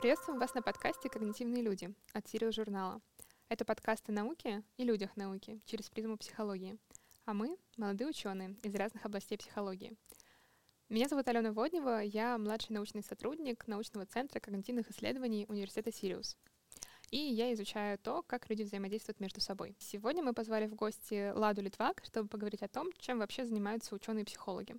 Приветствуем вас на подкасте «Когнитивные люди» от Сириус журнала. Это подкаст о науке и людях науки через призму психологии. А мы — молодые ученые из разных областей психологии. Меня зовут Алена Воднева, я младший научный сотрудник научного центра когнитивных исследований Университета Сириус. И я изучаю то, как люди взаимодействуют между собой. Сегодня мы позвали в гости Ладу Литвак, чтобы поговорить о том, чем вообще занимаются ученые-психологи.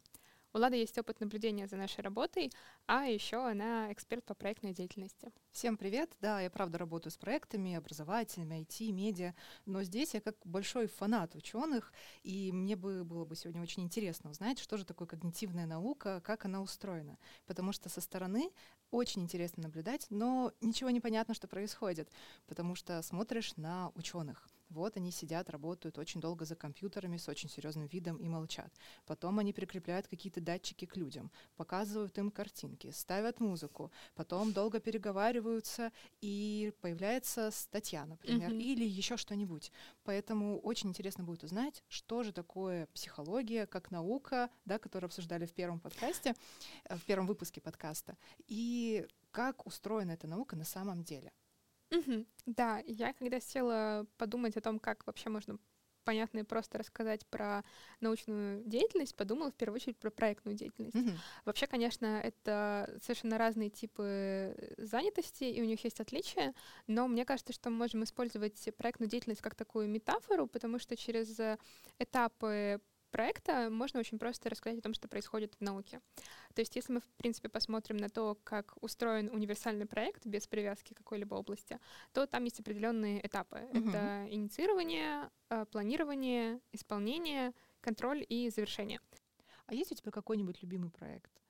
У Лады есть опыт наблюдения за нашей работой, а еще она эксперт по проектной деятельности. Всем привет! Да, я правда работаю с проектами образовательными, IT, медиа, но здесь я как большой фанат ученых, и мне бы было бы сегодня очень интересно узнать, что же такое когнитивная наука, как она устроена. Потому что со стороны очень интересно наблюдать, но ничего не понятно, что происходит, потому что смотришь на ученых. Вот они сидят, работают очень долго за компьютерами с очень серьезным видом и молчат. Потом они прикрепляют какие-то датчики к людям, показывают им картинки, ставят музыку, потом долго переговариваются, и появляется статья, например, mm-hmm. или еще что-нибудь. Поэтому очень интересно будет узнать, что же такое психология как наука, да, которую обсуждали в первом подкасте, э, в первом выпуске подкаста, и как устроена эта наука на самом деле. Угу. Да, я когда села подумать о том, как вообще можно понятно и просто рассказать про научную деятельность, подумала в первую очередь про проектную деятельность. Mm-hmm. Вообще, конечно, это совершенно разные типы занятости, и у них есть отличия, но мне кажется, что мы можем использовать проектную деятельность как такую метафору, потому что через этапы проекта можно очень просто рассказать о том, что происходит в науке. То есть если мы, в принципе, посмотрим на то, как устроен универсальный проект без привязки к какой-либо области, то там есть определенные этапы. Угу. Это инициирование, э, планирование, исполнение, контроль и завершение. А есть у тебя какой-нибудь любимый проект?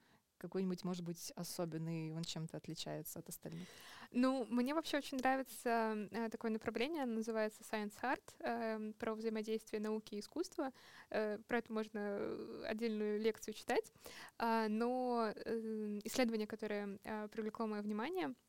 Какой-нибудь, может быть, особенный, он чем-то отличается от остальных? Ну, мне вообще очень нравится э, такое направление, оно называется Science Art, э, про взаимодействие науки и искусства. Э, про это можно отдельную лекцию читать. Э, но э, исследование, которое э, привлекло мое внимание —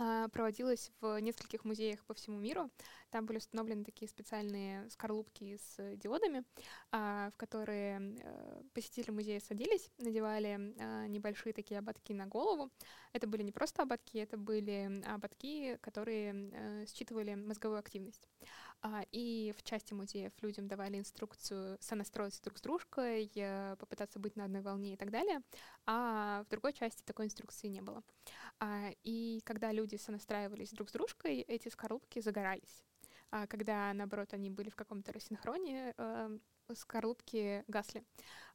а, проводилась в нескольких музеях по всему миру. Там были установлены такие специальные скорлупки с диодами, а, в которые э, посетители музея садились, надевали а, небольшие такие ободки на голову. Это были не просто ободки, это были ободки, которые э, считывали мозговую активность. И в части музеев людям давали инструкцию сонастроиться друг с дружкой, э, попытаться быть на одной волне и так далее, а в другой части такой инструкции не было. И когда люди сонастраивались друг с дружкой, эти скорлупки загорались. А когда, наоборот, они были в каком-то рассинхроне, э, скорлупки гасли.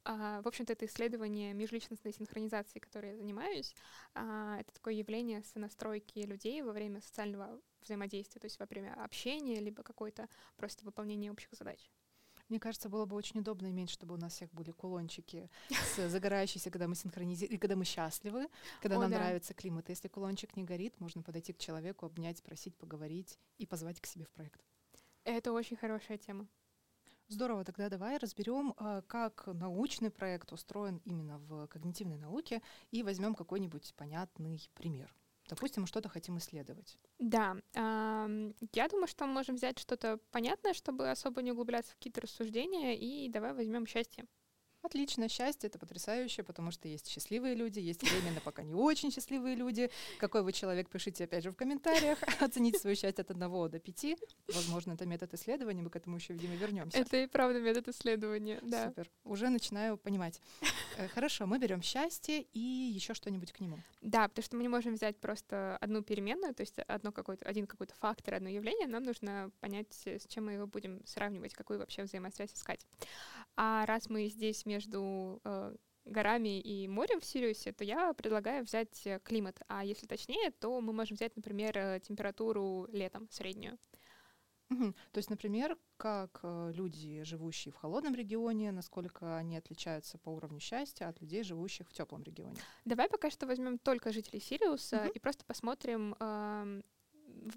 А, в общем-то, это исследование межличностной синхронизации, которой я занимаюсь. А, это такое явление сонастройки людей во время социального взаимодействия, то есть во время общения, либо какой-то просто выполнения общих задач. Мне кажется, было бы очень удобно иметь, чтобы у нас всех были кулончики с загорающиеся, когда мы синхронизируем, когда мы счастливы, когда О, нам да. нравится климат. Если кулончик не горит, можно подойти к человеку, обнять, спросить, поговорить и позвать к себе в проект. Это очень хорошая тема. Здорово, тогда давай разберем, а, как научный проект устроен именно в когнитивной науке, и возьмем какой-нибудь понятный пример. Допустим, мы что-то хотим исследовать. Да, я думаю, что мы можем взять что-то понятное, чтобы особо не углубляться в какие-то рассуждения, и давай возьмем счастье. Отлично, счастье — это потрясающе, потому что есть счастливые люди, есть временно пока не очень счастливые люди. Какой вы человек, пишите опять же в комментариях. Оцените свое счастье от одного до пяти. Возможно, это метод исследования, мы к этому еще, видимо, вернемся. Это и правда метод исследования, да. Супер, уже начинаю понимать. Э, хорошо, мы берем счастье и еще что-нибудь к нему. Да, потому что мы не можем взять просто одну переменную, то есть одно какой-то, один какой-то фактор, одно явление, нам нужно понять, с чем мы его будем сравнивать, какую вообще взаимосвязь искать. А раз мы здесь между э, горами и морем в Сириусе, то я предлагаю взять э, климат. А если точнее, то мы можем взять, например, э, температуру летом среднюю. Угу. То есть, например, как э, люди, живущие в холодном регионе, насколько они отличаются по уровню счастья от людей, живущих в теплом регионе? Давай пока что возьмем только жителей Сириуса угу. и просто посмотрим, э,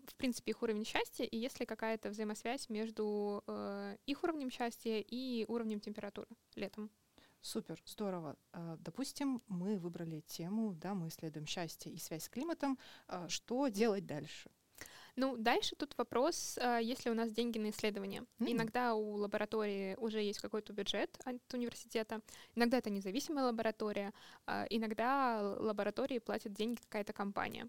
в принципе, их уровень счастья и есть ли какая-то взаимосвязь между э, их уровнем счастья и уровнем температуры летом. Супер, здорово. А, допустим, мы выбрали тему, да, мы исследуем счастье и связь с климатом. А, что делать дальше? Ну, дальше тут вопрос, а, есть ли у нас деньги на исследования. Mm-hmm. Иногда у лаборатории уже есть какой-то бюджет от университета, иногда это независимая лаборатория, иногда лаборатории платит деньги какая-то компания.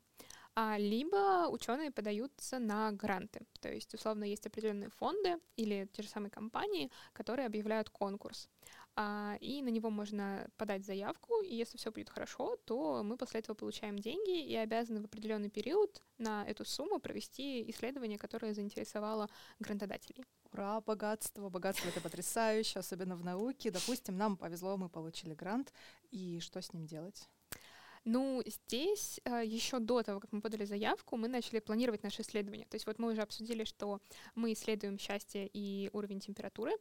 А, либо ученые подаются на гранты. То есть, условно, есть определенные фонды или те же самые компании, которые объявляют конкурс. А, и на него можно подать заявку, и если все будет хорошо, то мы после этого получаем деньги и обязаны в определенный период на эту сумму провести исследование, которое заинтересовало грантодателей. Ура, богатство, богатство это потрясающе, особенно в науке. Допустим, нам повезло, мы получили грант, и что с ним делать? Ну, здесь э, еще до того, как мы подали заявку, мы начали планировать наше исследование. То есть вот мы уже обсудили, что мы исследуем счастье и уровень температуры.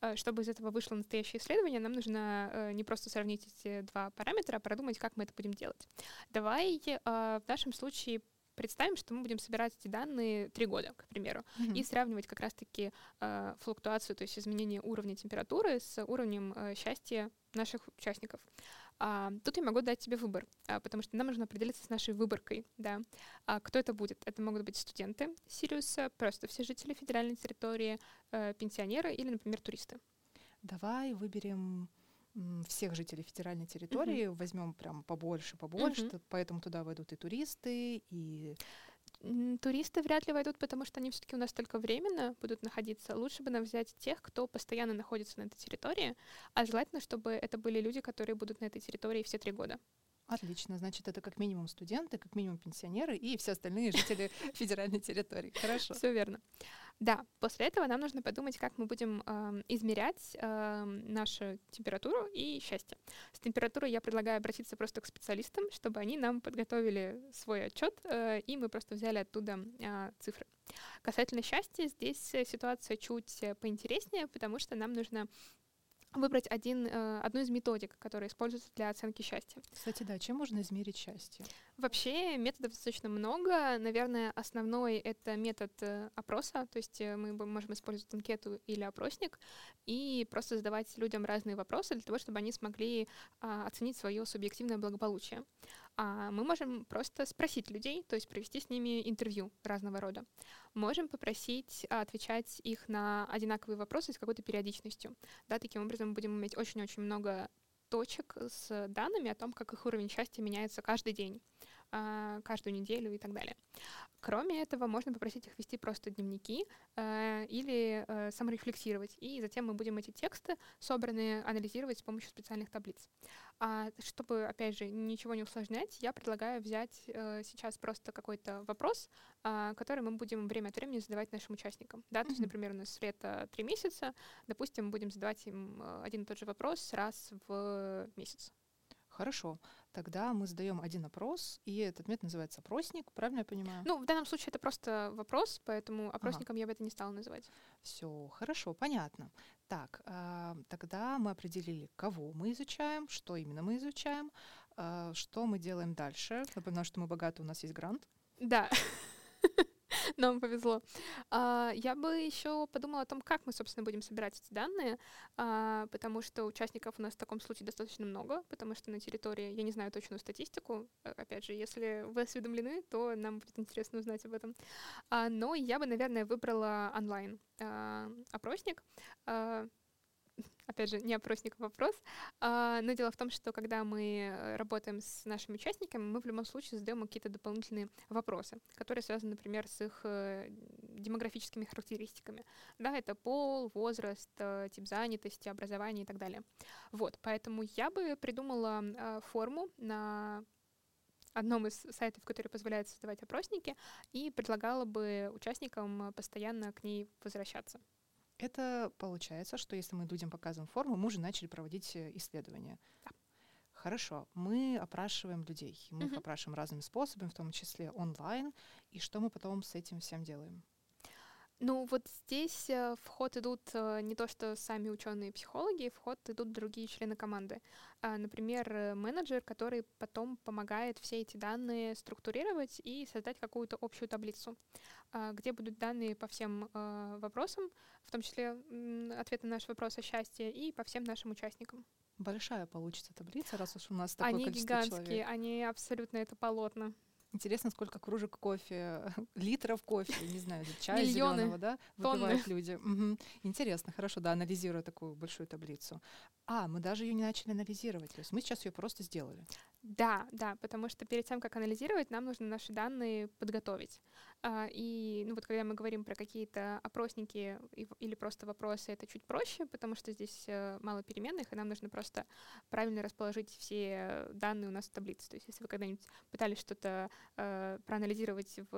Э, чтобы из этого вышло настоящее исследование, нам нужно э, не просто сравнить эти два параметра, а продумать, как мы это будем делать. Давай в нашем случае представим, что мы будем собирать эти данные три года, к примеру, mm-hmm. и сравнивать как раз-таки э, флуктуацию, то есть изменение уровня температуры с уровнем э, счастья наших участников. А, тут я могу дать тебе выбор, а, потому что нам нужно определиться с нашей выборкой, да. А, кто это будет? Это могут быть студенты Сириуса, просто все жители федеральной территории, а, пенсионеры или, например, туристы. Давай выберем всех жителей федеральной территории, uh-huh. возьмем прям побольше, побольше, uh-huh. поэтому туда войдут и туристы, и Туристы вряд ли войдут, потому что они все-таки у нас только временно будут находиться. Лучше бы нам взять тех, кто постоянно находится на этой территории, а желательно, чтобы это были люди, которые будут на этой территории все три года. Отлично, значит, это как минимум студенты, как минимум пенсионеры и все остальные жители федеральной территории. Хорошо. Все верно. Да, после этого нам нужно подумать, как мы будем э, измерять э, нашу температуру и счастье. С температурой я предлагаю обратиться просто к специалистам, чтобы они нам подготовили свой отчет, э, и мы просто взяли оттуда э, цифры. Касательно счастья, здесь ситуация чуть поинтереснее, потому что нам нужно выбрать один, э, одну из методик, которая используется для оценки счастья. Кстати, да, чем можно измерить счастье? Вообще методов достаточно много. Наверное, основной — это метод э, опроса, то есть э, мы можем использовать анкету или опросник и просто задавать людям разные вопросы для того, чтобы они смогли а, оценить свое субъективное благополучие. А мы можем просто спросить людей, то есть провести с ними интервью разного рода. Можем попросить отвечать их на одинаковые вопросы с какой-то периодичностью. Да, таким образом мы будем иметь очень-очень много точек с данными о том, как их уровень счастья меняется каждый день. А, каждую неделю и так далее. Кроме этого, можно попросить их вести просто дневники э, или э, саморефлексировать, и затем мы будем эти тексты, собранные, анализировать с помощью специальных таблиц. А чтобы, опять же, ничего не усложнять, я предлагаю взять э, сейчас просто какой-то вопрос, э, который мы будем время от времени задавать нашим участникам. Да? Mm-hmm. То есть, например, у нас лето три месяца, допустим, мы будем задавать им э, один и тот же вопрос раз в месяц. Хорошо. Тогда мы задаем один опрос, и этот метод называется опросник, правильно я понимаю? Ну, в данном случае это просто вопрос, поэтому опросником ага. я бы это не стала называть. Все, хорошо, понятно. Так, э, тогда мы определили, кого мы изучаем, что именно мы изучаем, э, что мы делаем дальше. Напоминаю, что мы богаты, у нас есть грант. Да. Нам повезло. А, я бы еще подумала о том, как мы, собственно, будем собирать эти данные, а, потому что участников у нас в таком случае достаточно много, потому что на территории, я не знаю точную статистику, э, опять же, если вы осведомлены, то нам будет интересно узнать об этом. А, но я бы, наверное, выбрала онлайн опросник опять же, не опросник, а вопрос. А, но дело в том, что когда мы э, работаем с нашими участниками, мы в любом случае задаем какие-то дополнительные вопросы, которые связаны, например, с их э, демографическими характеристиками. Да, это пол, возраст, э, тип занятости, образование и так далее. Вот, поэтому я бы придумала форму на одном из сайтов, который позволяет создавать опросники, и предлагала бы участникам постоянно к ней возвращаться. Это получается, что если мы людям показываем форму, мы уже начали проводить э, исследования. Да. Хорошо, мы опрашиваем людей. Мы uh-huh. их опрашиваем разными способами, в том числе онлайн. И что мы потом с этим всем делаем? Ну, вот здесь э, в ход идут э, не то, что сами ученые психологи, в ход идут другие члены команды. А, например, э, менеджер, который потом помогает все эти данные структурировать и создать какую-то общую таблицу, а, где будут данные по всем вопросам, в том числе ответы на наш вопрос о счастье, и по всем нашим участникам. Большая получится таблица, раз уж у нас такое они количество гигантские, человек. Они абсолютно это полотно. Интересно, сколько кружек кофе, литров кофе, не знаю, чая зеленого, да, выпивают люди. Угу. Интересно, хорошо, да, анализируя такую большую таблицу. А, мы даже ее не начали анализировать, то есть мы сейчас ее просто сделали. Да, да, потому что перед тем, как анализировать, нам нужно наши данные подготовить. А, и ну вот когда мы говорим про какие-то опросники или просто вопросы, это чуть проще, потому что здесь э, мало переменных, и нам нужно просто правильно расположить все данные у нас в таблице. То есть если вы когда-нибудь пытались что-то э, проанализировать в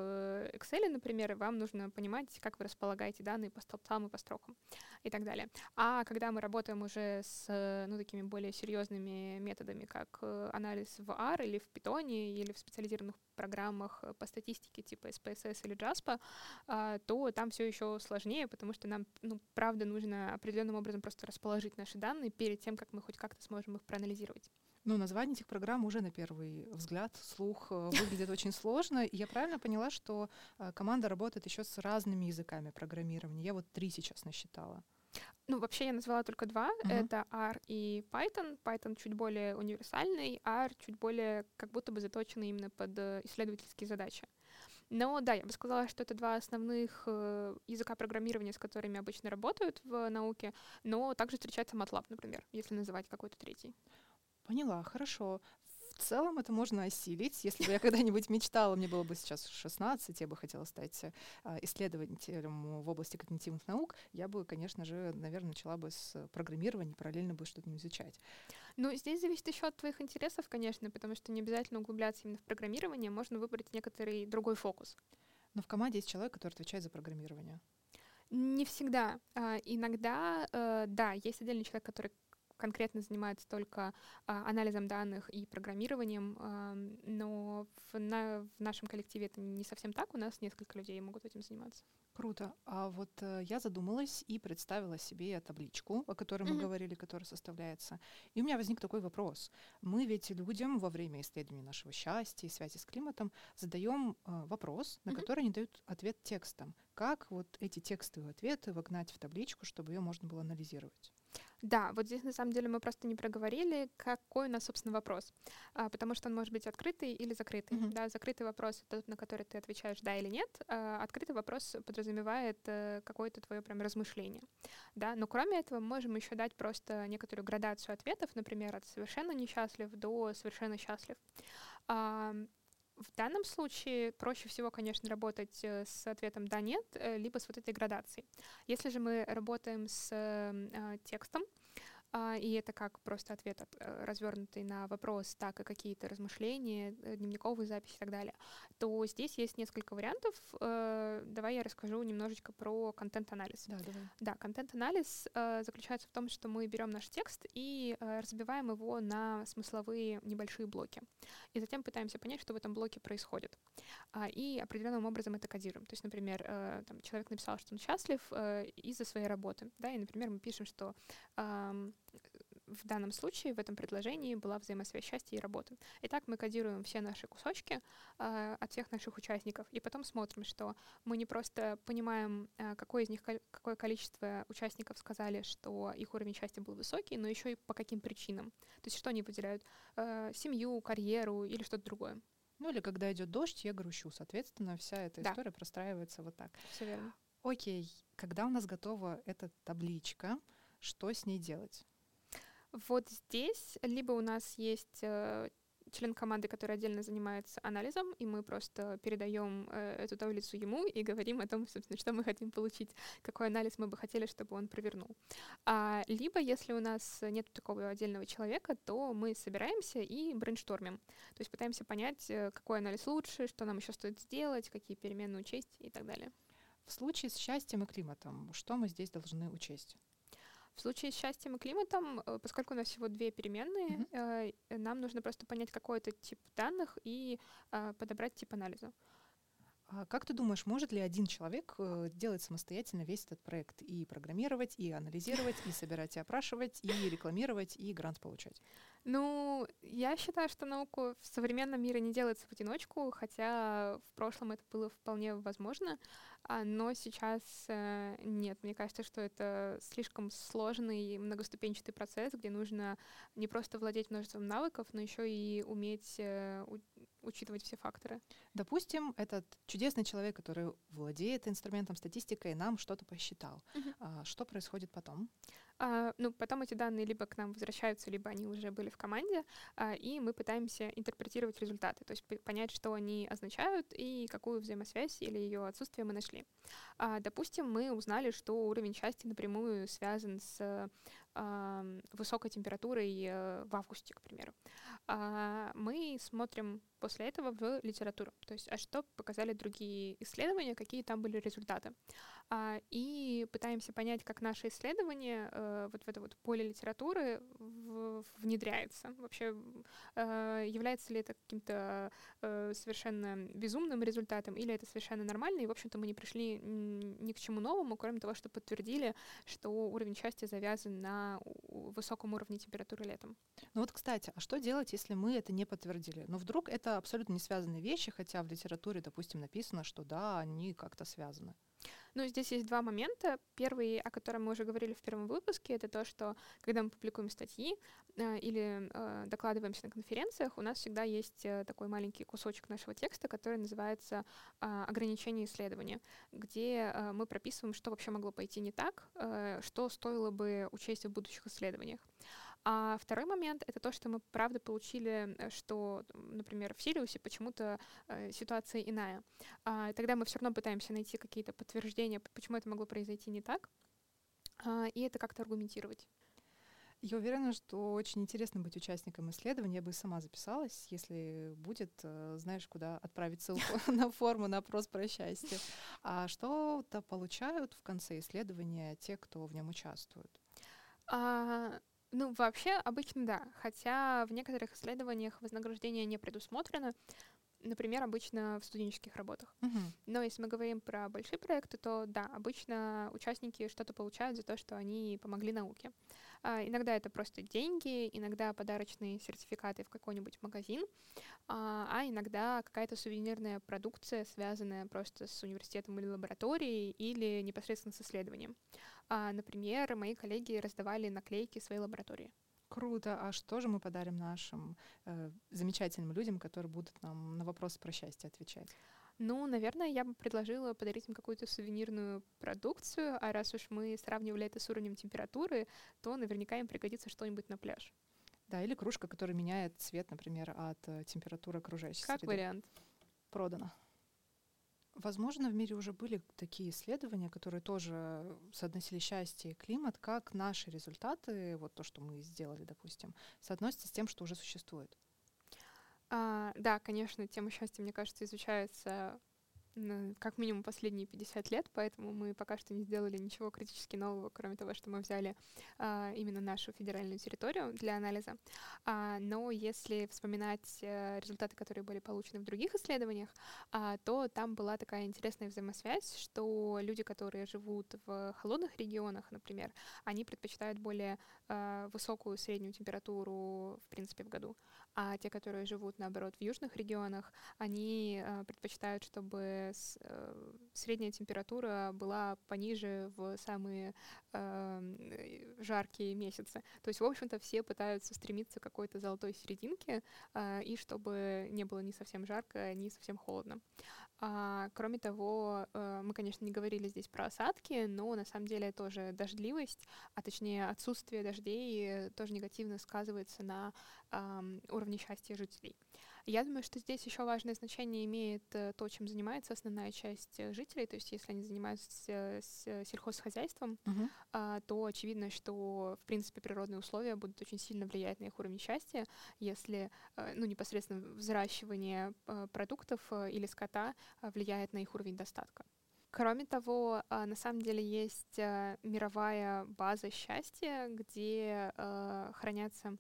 Excel, например, вам нужно понимать, как вы располагаете данные по столбцам и по строкам и так далее. А когда мы работаем уже с ну, такими более серьезными методами, как э, анализ в R или в Python или в специализированных программах по статистике типа SPSS или JASPA, а, то там все еще сложнее, потому что нам, ну, правда, нужно определенным образом просто расположить наши данные перед тем, как мы хоть как-то сможем их проанализировать. Ну, название этих программ уже на первый взгляд, слух э, выглядит очень сложно. И я правильно поняла, что э, команда работает еще с разными языками программирования. Я вот три сейчас насчитала. Ну, вообще я назвала только два. Uh-huh. Это R и Python. Python чуть более универсальный, R чуть более как будто бы заточенный именно под э, исследовательские задачи. Но да, я бы сказала, что это два основных э, языка программирования, с которыми обычно работают в науке, но также встречается MATLAB, например, если называть какой-то третий. Поняла, хорошо в целом это можно осилить. Если бы я когда-нибудь мечтала, мне было бы сейчас 16, я бы хотела стать а, исследователем в области когнитивных наук, я бы, конечно же, наверное, начала бы с программирования, параллельно бы что-то изучать. Ну, здесь зависит еще от твоих интересов, конечно, потому что не обязательно углубляться именно в программирование, можно выбрать некоторый другой фокус. Но в команде есть человек, который отвечает за программирование. Не всегда. А, иногда, э, да, есть отдельный человек, который конкретно занимается только а, анализом данных и программированием, но в, на, в нашем коллективе это не совсем так. У нас несколько людей могут этим заниматься. Круто. А вот э, я задумалась и представила себе табличку, о которой mm-hmm. мы говорили, которая составляется. И у меня возник такой вопрос. Мы ведь людям во время исследования нашего счастья и связи с климатом задаем э, вопрос, на mm-hmm. который они дают ответ текстом. Как вот эти текстовые ответы вогнать в табличку, чтобы ее можно было анализировать? Да, вот здесь на самом деле мы просто не проговорили, какой у нас, собственно, вопрос. А, потому что он может быть открытый или закрытый. Mm-hmm. Да, закрытый вопрос — это тот, на который ты отвечаешь «да» или «нет». А, открытый вопрос подразумевает а, какое-то твое прям размышление. Да? Но кроме этого мы можем еще дать просто некоторую градацию ответов, например, от «совершенно несчастлив» до «совершенно счастлив». А, в данном случае проще всего, конечно, работать э, с ответом «да», «нет», э, либо с вот этой градацией. Если же мы работаем с э, текстом, и это как просто ответ от, э, развернутый на вопрос, так и какие-то размышления, э, дневниковые записи и так далее, то здесь есть несколько вариантов. Э, давай я расскажу немножечко про контент-анализ. Да, давай. Да, контент-анализ заключается в том, что мы берем наш текст и разбиваем его на смысловые небольшие блоки. И затем пытаемся понять, что в этом блоке происходит. А, и определенным образом это кодируем. То есть, например, там, человек написал, что он счастлив из-за своей работы. Да, и, например, мы пишем, что в данном случае, в этом предложении была взаимосвязь счастья и работы. Итак, мы кодируем все наши кусочки э, от всех наших участников, и потом смотрим, что мы не просто понимаем, э, какое из них, какое количество участников сказали, что их уровень счастья был высокий, но еще и по каким причинам. То есть что они выделяют? Э, семью, карьеру или что-то другое. Ну или когда идет дождь, я грущу. Соответственно, вся эта да. история простраивается вот так. Все верно. Окей, когда у нас готова эта табличка, что с ней делать? Вот здесь либо у нас есть э, член команды, который отдельно занимается анализом, и мы просто передаем э, эту таблицу ему и говорим о том, собственно, что мы хотим получить, какой анализ мы бы хотели, чтобы он провернул. А, либо, если у нас нет такого отдельного человека, то мы собираемся и брейнштормим. То есть пытаемся понять, э, какой анализ лучше, что нам еще стоит сделать, какие перемены учесть и так далее. В случае с счастьем и климатом, что мы здесь должны учесть? В случае с счастьем и климатом, э, поскольку у нас всего две переменные, mm-hmm. нам нужно просто понять какой-то тип данных и э, подобрать тип анализа. А как ты думаешь, может ли один человек делать самостоятельно весь этот проект и программировать, и анализировать, и собирать, и опрашивать, и рекламировать, и грант получать? Ну, я считаю, что науку в современном мире не делается в одиночку, хотя в прошлом это было вполне возможно. А, но сейчас э, нет. Мне кажется, что это слишком сложный многоступенчатый процесс, где нужно не просто владеть множеством навыков, но еще и уметь э, учитывать все факторы. Допустим, этот чудесный человек, который владеет инструментом статистикой, нам что-то посчитал. А, что происходит потом? А, ну, потом эти данные либо к нам возвращаются, либо они уже были в команде, а, и мы пытаемся интерпретировать результаты, то есть понять, что они означают и какую взаимосвязь или ее отсутствие мы нашли. А, допустим, мы узнали, что уровень счастья напрямую связан с высокой температурой э, в августе, к примеру. А, мы смотрим после этого в литературу, то есть, а что показали другие исследования, какие там были результаты. А, и пытаемся понять, как наше исследование э, вот в это вот поле литературы внедряется. Вообще, э, является ли это каким-то совершенно безумным результатом, или это совершенно нормально, и, в общем-то, мы не пришли ни к чему новому, кроме того, что подтвердили, что уровень счастья завязан на высоком уровне температуры летом. Ну вот, кстати, а что делать, если мы это не подтвердили? Но вдруг это абсолютно не связанные вещи, хотя в литературе, допустим, написано, что да, они как-то связаны. Ну, здесь есть два момента. Первый, о котором мы уже говорили в первом выпуске, это то, что когда мы публикуем статьи э, или э, докладываемся на конференциях, у нас всегда есть э, такой маленький кусочек нашего текста, который называется э, «Ограничение исследования», где э, мы прописываем, что вообще могло пойти не так, э, что стоило бы учесть в будущих исследованиях. А второй момент — это то, что мы правда получили, э, что, например, в Сириусе почему-то э, ситуация иная. А, тогда мы все равно пытаемся найти какие-то подтверждения, почему это могло произойти не так, а, и это как-то аргументировать. Я уверена, что очень интересно быть участником исследования. Я бы сама записалась, если будет, э, знаешь, куда отправить ссылку на форму на опрос про счастье. А что-то получают в конце исследования те, кто в нем участвует? А, ну, вообще, обычно да. Хотя в некоторых исследованиях вознаграждение не предусмотрено. Например, обычно в студенческих работах. Uh-huh. Но если мы говорим про большие проекты, то да, обычно участники что-то получают за то, что они помогли науке. А, иногда это просто деньги, иногда подарочные сертификаты в какой-нибудь магазин, а, а иногда какая-то сувенирная продукция, связанная просто с университетом или лабораторией, или непосредственно с исследованием. А, например, мои коллеги раздавали наклейки своей лаборатории. Круто. А что же мы подарим нашим э, замечательным людям, которые будут нам на вопросы про счастье отвечать? Ну, наверное, я бы предложила подарить им какую-то сувенирную продукцию, а раз уж мы сравнивали это с уровнем температуры, то наверняка им пригодится что-нибудь на пляж. Да, или кружка, которая меняет цвет, например, от э, температуры окружающей как среды. Как вариант. Продано. Возможно, в мире уже были такие исследования, которые тоже соотносили счастье и климат, как наши результаты, вот то, что мы сделали, допустим, соотносятся с тем, что уже существует. А, да, конечно, тема счастья, мне кажется, изучается как минимум последние 50 лет, поэтому мы пока что не сделали ничего критически нового, кроме того, что мы взяли а, именно нашу федеральную территорию для анализа. А, но если вспоминать а, результаты, которые были получены в других исследованиях, а, то там была такая интересная взаимосвязь, что люди, которые живут в холодных регионах, например, они предпочитают более а, высокую среднюю температуру, в принципе, в году, а те, которые живут, наоборот, в южных регионах, они а, предпочитают, чтобы Э, средняя температура была пониже в самые э, жаркие месяцы. То есть, в общем-то, все пытаются стремиться к какой-то золотой серединке, э, и чтобы не было ни совсем жарко, ни совсем холодно. А, кроме того, э, мы, конечно, не говорили здесь про осадки, но на самом деле тоже дождливость, а точнее отсутствие дождей тоже негативно сказывается на э, уровне счастья жителей. Я думаю, что здесь еще важное значение имеет э, то, чем занимается основная часть э, жителей. То есть, если они занимаются сельхозхозяйством, uh-huh. то очевидно, что в принципе природные условия будут очень сильно влиять на их уровень счастья, если э, ну, непосредственно взращивание продуктов или скота влияет на их уровень достатка. Кроме того, на самом деле есть мировая база счастья, где хранятся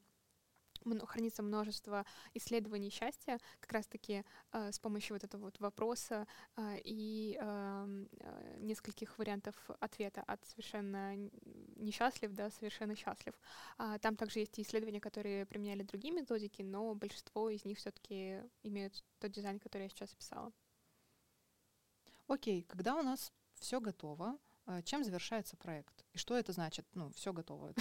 хранится множество исследований счастья как раз-таки э, с помощью вот этого вот вопроса э, и эм, э, нескольких вариантов ответа от совершенно несчастлив до совершенно счастлив. А, там также есть исследования, которые применяли другие методики, но большинство из них все-таки имеют тот дизайн, который я сейчас описала. Окей, когда у нас все готово, а, чем завершается проект? И что это значит? Ну, все готово.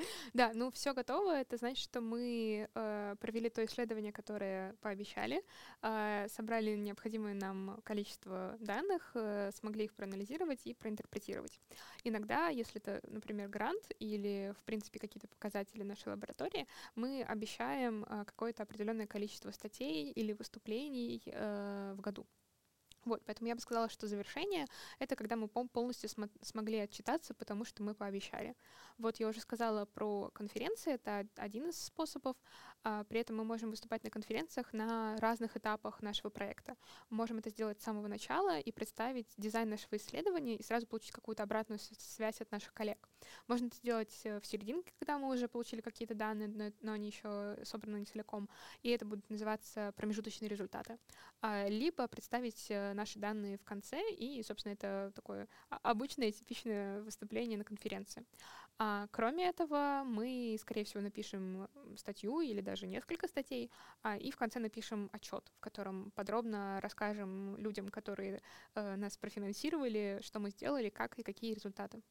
Да, ну все готово. Это значит, что мы э, провели то исследование, которое пообещали, э, собрали необходимое нам количество данных, э, смогли их проанализировать и проинтерпретировать. Иногда, если это, например, грант или, в принципе, какие-то показатели нашей лаборатории, мы обещаем э, какое-то определенное количество статей или выступлений э, в году. Вот, поэтому я бы сказала, что завершение — это когда мы полностью см- смогли отчитаться, потому что мы пообещали. Вот я уже сказала про конференции, это один из способов. А, при этом мы можем выступать на конференциях на разных этапах нашего проекта. Мы можем это сделать с самого начала и представить дизайн нашего исследования и сразу получить какую-то обратную связь от наших коллег. Можно это сделать э, в серединке, когда мы уже получили какие-то данные, но, но они еще собраны не целиком, и это будут называться промежуточные результаты. А, либо представить э, наши данные в конце, и, собственно, это такое обычное типичное выступление на конференции. А кроме этого, мы, скорее всего, напишем статью или даже несколько статей, а, и в конце напишем отчет, в котором подробно расскажем людям, которые э, нас профинансировали, что мы сделали, как и какие результаты.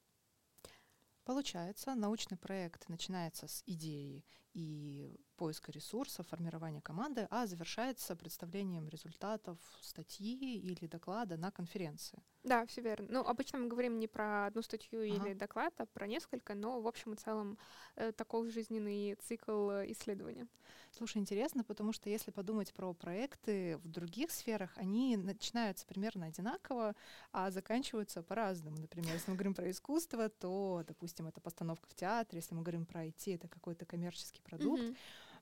Получается, научный проект начинается с идеи и поиска ресурсов, формирования команды, а завершается представлением результатов статьи или доклада на конференции. Да, все верно. Ну, обычно мы говорим не про одну статью ага. или доклад, а про несколько, но в общем и целом э, такой жизненный цикл э, исследования. Слушай, интересно, потому что если подумать про проекты в других сферах, они начинаются примерно одинаково, а заканчиваются по-разному. Например, если мы говорим про искусство, то, допустим, это постановка в театре, если мы говорим про IT, это какой-то коммерческий продукт. Mm-hmm.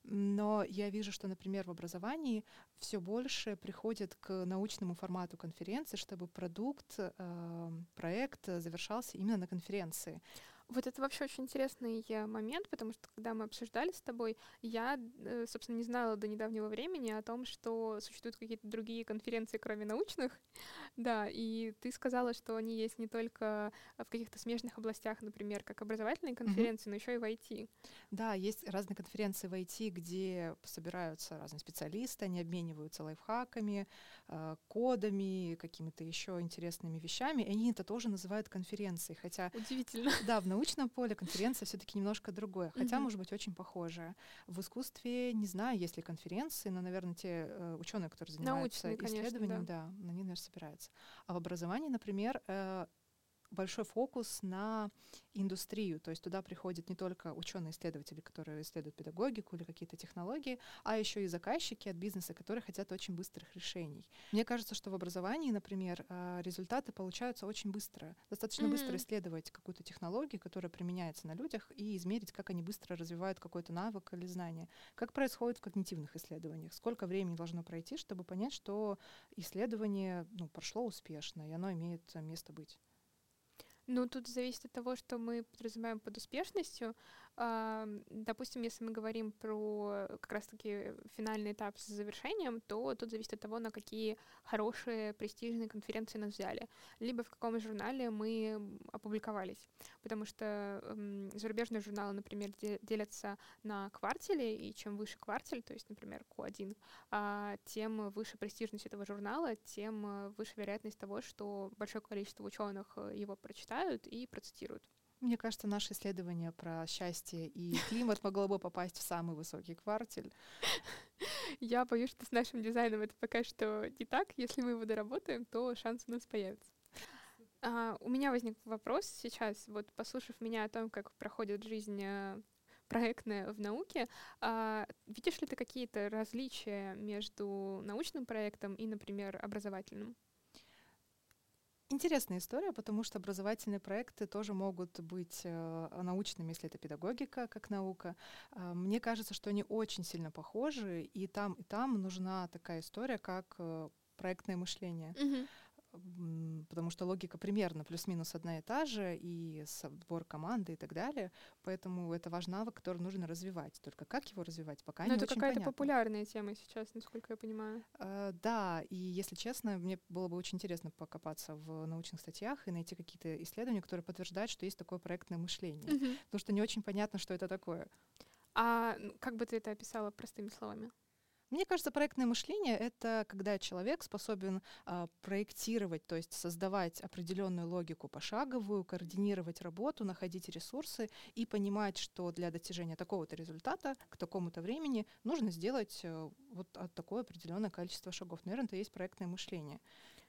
Но я вижу, что, например, в образовании все больше приходит к научному формату конференции, чтобы продукт, э, проект завершался именно на конференции. Вот это вообще очень интересный э, момент, потому что когда мы обсуждали с тобой, я, э, собственно, не знала до недавнего времени о том, что существуют какие-то другие конференции, кроме научных. Да, и ты сказала, что они есть не только в каких-то смежных областях, например, как образовательные конференции, mm-hmm. но еще и в IT. Да, есть разные конференции в IT, где собираются разные специалисты, они обмениваются лайфхаками, э, кодами, какими-то еще интересными вещами, и они это тоже называют конференцией, хотя... Удивительно. Да, в научном поле конференция все-таки немножко другое, хотя, mm-hmm. может быть, очень похожее. В искусстве не знаю, есть ли конференции, но, наверное, те э, ученые, которые занимаются Научные, исследованием, конечно, да. да, на них, наверное, собираются. А в образовании, например, э, большой фокус на индустрию, то есть туда приходят не только ученые-исследователи, которые исследуют педагогику или какие-то технологии, а еще и заказчики от бизнеса, которые хотят очень быстрых решений. Мне кажется, что в образовании, например, а, результаты получаются очень быстро. Достаточно mm-hmm. быстро исследовать какую-то технологию, которая применяется на людях, и измерить, как они быстро развивают какой-то навык или знание. Как происходит в когнитивных исследованиях? Сколько времени должно пройти, чтобы понять, что исследование ну, прошло успешно, и оно имеет место быть? Ну, тут зависит от того, что мы подразумеваем под успешностью. Допустим, если мы говорим про как раз-таки финальный этап с завершением, то тут зависит от того, на какие хорошие престижные конференции нас взяли, либо в каком журнале мы опубликовались. Потому что э, зарубежные журналы, например, делятся на квартили, и чем выше квартель, то есть, например, Q1, э, тем выше престижность этого журнала, тем э, выше вероятность того, что большое количество ученых э, его прочитают и процитируют. Мне кажется, наше исследование про счастье и климат могло бы попасть в самый высокий квартель. Я боюсь, что с нашим дизайном это пока что не так. Если мы его доработаем, то шанс у нас появится. А, у меня возник вопрос сейчас, вот послушав меня о том, как проходит жизнь э, проектная в науке. А, видишь ли ты какие-то различия между научным проектом и, например, образовательным? Интересная история, потому что образовательные проекты тоже могут быть э, научными, если это педагогика как наука. Э, мне кажется, что они очень сильно похожи, и там, и там нужна такая история, как э, проектное мышление. Mm-hmm потому что логика примерно плюс-минус одна и та же, и сбор команды и так далее, поэтому это важный навык, который нужно развивать. Только как его развивать, пока Но не это какая-то популярная тема сейчас, насколько я понимаю. Uh, да, и если честно, мне было бы очень интересно покопаться в научных статьях и найти какие-то исследования, которые подтверждают, что есть такое проектное мышление, uh-huh. потому что не очень понятно, что это такое. А как бы ты это описала простыми словами? Мне кажется, проектное мышление — это когда человек способен а, проектировать, то есть создавать определенную логику пошаговую, координировать работу, находить ресурсы и понимать, что для достижения такого-то результата к такому-то времени нужно сделать э, вот такое определенное количество шагов. Наверное, это и есть проектное мышление.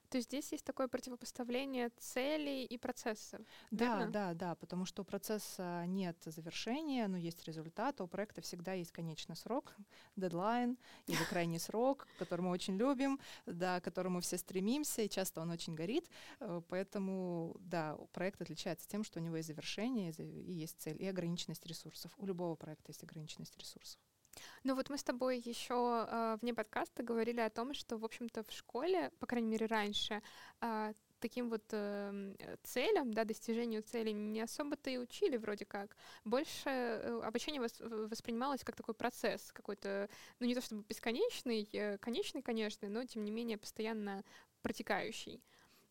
То есть здесь есть такое противопоставление целей и процесса. Да, верно? да, да, потому что у процесса нет завершения, но есть результат, а у проекта всегда есть конечный срок, дедлайн или крайний срок, который мы очень любим, да, к которому все стремимся, и часто он очень горит. Э, поэтому, да, проект отличается тем, что у него есть завершение и есть цель, и ограниченность ресурсов. У любого проекта есть ограниченность ресурсов. Ну вот мы с тобой еще э, вне подкаста говорили о том, что, в общем-то, в школе, по крайней мере, раньше, э, таким вот э, целям, да, достижению целей не особо-то и учили вроде как. Больше э, обучение вос, воспринималось как такой процесс какой-то, ну не то чтобы бесконечный, э, конечный, конечно, но тем не менее постоянно протекающий.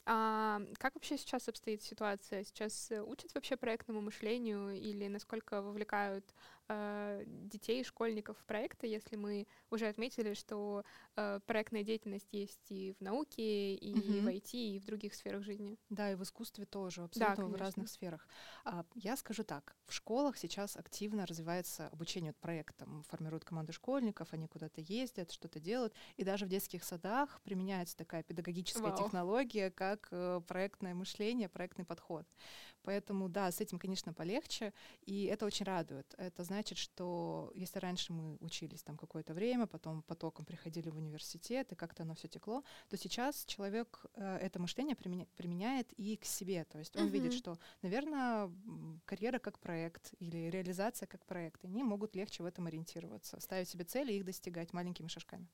А как вообще сейчас обстоит ситуация? Сейчас э, учат вообще проектному мышлению или насколько вовлекают э, детей, школьников в проекты, если мы уже отметили, что э, проектная деятельность есть и в науке, и угу. в IT, и в других сферах жизни. Да, и в искусстве тоже, абсолютно да, в разных сферах. А, я скажу так, в школах сейчас активно развивается обучение от проектам, формируют команды школьников, они куда-то ездят, что-то делают, и даже в детских садах применяется такая педагогическая Вау. технология, как э, проектное мышление, проектный подход. Поэтому, да, с этим, конечно, полегче, и это очень радует. Это значит, что если раньше мы учились там какое-то время, потом потоком приходили в университет, и как-то оно все текло, то сейчас человек э, это мышление применя- применяет и к себе. То есть он uh-huh. видит, что, наверное, карьера как проект или реализация как проект, они могут легче в этом ориентироваться, ставить себе цели и их достигать маленькими шажками.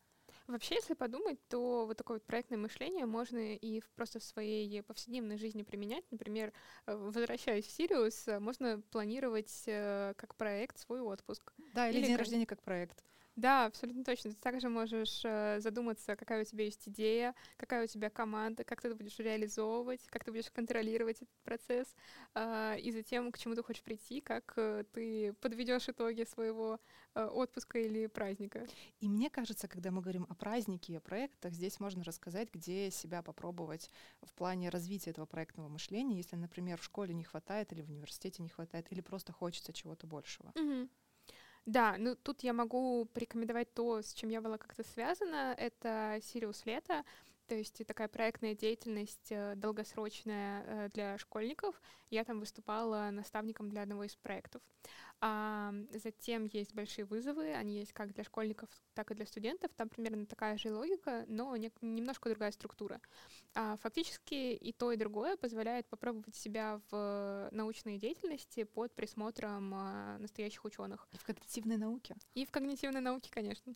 Вообще, если подумать, то вот такое вот проектное мышление можно и в, просто в своей повседневной жизни применять. Например, э, возвращаясь в Сириус, э, можно планировать э, как проект свой отпуск. Да, или, или день как... рождения как проект. Да, абсолютно точно. Ты также можешь э, задуматься, какая у тебя есть идея, какая у тебя команда, как ты это будешь реализовывать, как ты будешь контролировать этот процесс, э, и затем к чему ты хочешь прийти, как э, ты подведешь итоги своего отпуска или праздника. И мне кажется, когда мы говорим о празднике и о проектах, здесь можно рассказать, где себя попробовать в плане развития этого проектного мышления, если, например, в школе не хватает или в университете не хватает, или просто хочется чего-то большего. Mm-hmm. Да, ну тут я могу порекомендовать то, с чем я была как-то связана. Это Сириус Лето. То есть такая проектная деятельность э, долгосрочная э, для школьников. Я там выступала наставником для одного из проектов. А затем есть большие вызовы, они есть как для школьников, так и для студентов. Там примерно такая же логика, но не, немножко другая структура. А фактически и то, и другое позволяет попробовать себя в научной деятельности под присмотром настоящих ученых. И в когнитивной науке. И в когнитивной науке, конечно.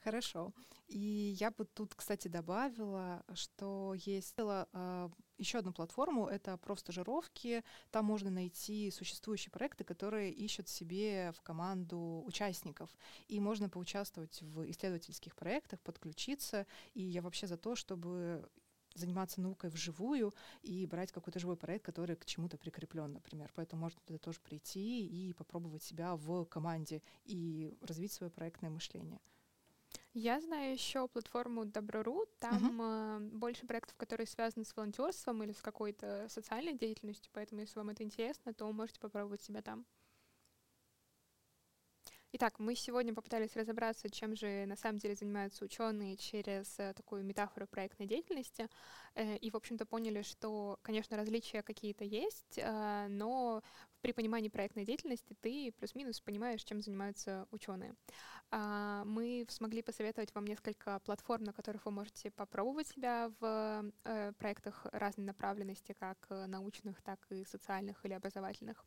Хорошо. И я бы тут, кстати, добавила, что есть э, еще одну платформу, это профстажировки. Там можно найти существующие проекты, которые ищут себе в команду участников. И можно поучаствовать в исследовательских проектах, подключиться. И я вообще за то, чтобы заниматься наукой вживую и брать какой-то живой проект, который к чему-то прикреплен, например. Поэтому можно туда тоже прийти и попробовать себя в команде и развить свое проектное мышление. Я знаю еще платформу Добро.ру. Там uh-huh. больше проектов, которые связаны с волонтерством или с какой-то социальной деятельностью. Поэтому, если вам это интересно, то можете попробовать себя там. Итак, мы сегодня попытались разобраться, чем же на самом деле занимаются ученые через э, такую метафору проектной деятельности. Э, и, в общем-то, поняли, что, конечно, различия какие-то есть, но при понимании проектной деятельности ты плюс-минус понимаешь, чем занимаются ученые. А, мы смогли посоветовать вам несколько платформ, на которых вы можете попробовать себя в э, проектах разной направленности, как научных, так и социальных или образовательных.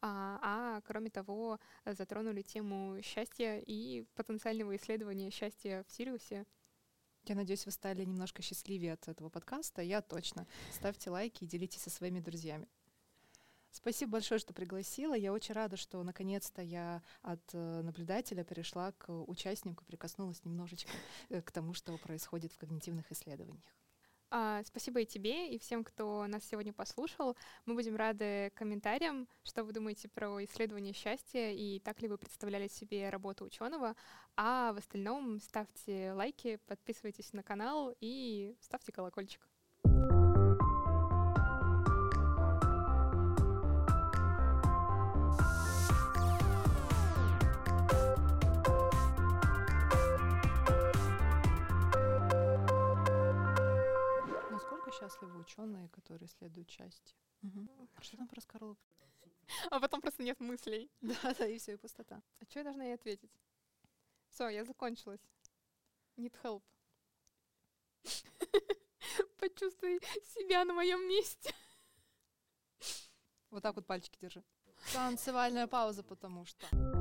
А, а кроме того, затронули тему счастья и потенциального исследования счастья в Сириусе. Я надеюсь, вы стали немножко счастливее от этого подкаста. Я точно. Ставьте лайки и делитесь со своими друзьями. Спасибо большое, что пригласила. Я очень рада, что наконец-то я от э, наблюдателя перешла к участнику, прикоснулась немножечко э, к тому, что происходит в когнитивных исследованиях. А, спасибо и тебе, и всем, кто нас сегодня послушал. Мы будем рады комментариям, что вы думаете про исследование счастья и так ли вы представляли себе работу ученого. А в остальном ставьте лайки, подписывайтесь на канал и ставьте колокольчик. Счастливы ученые, которые исследуют счастье. Угу. Что там про скорлупку? А потом просто нет мыслей. Да, да, и все, и пустота. А что я должна ей ответить? Все, я закончилась. Need help. Почувствуй себя на моем месте. Вот так вот пальчики держи. Танцевальная пауза, потому что.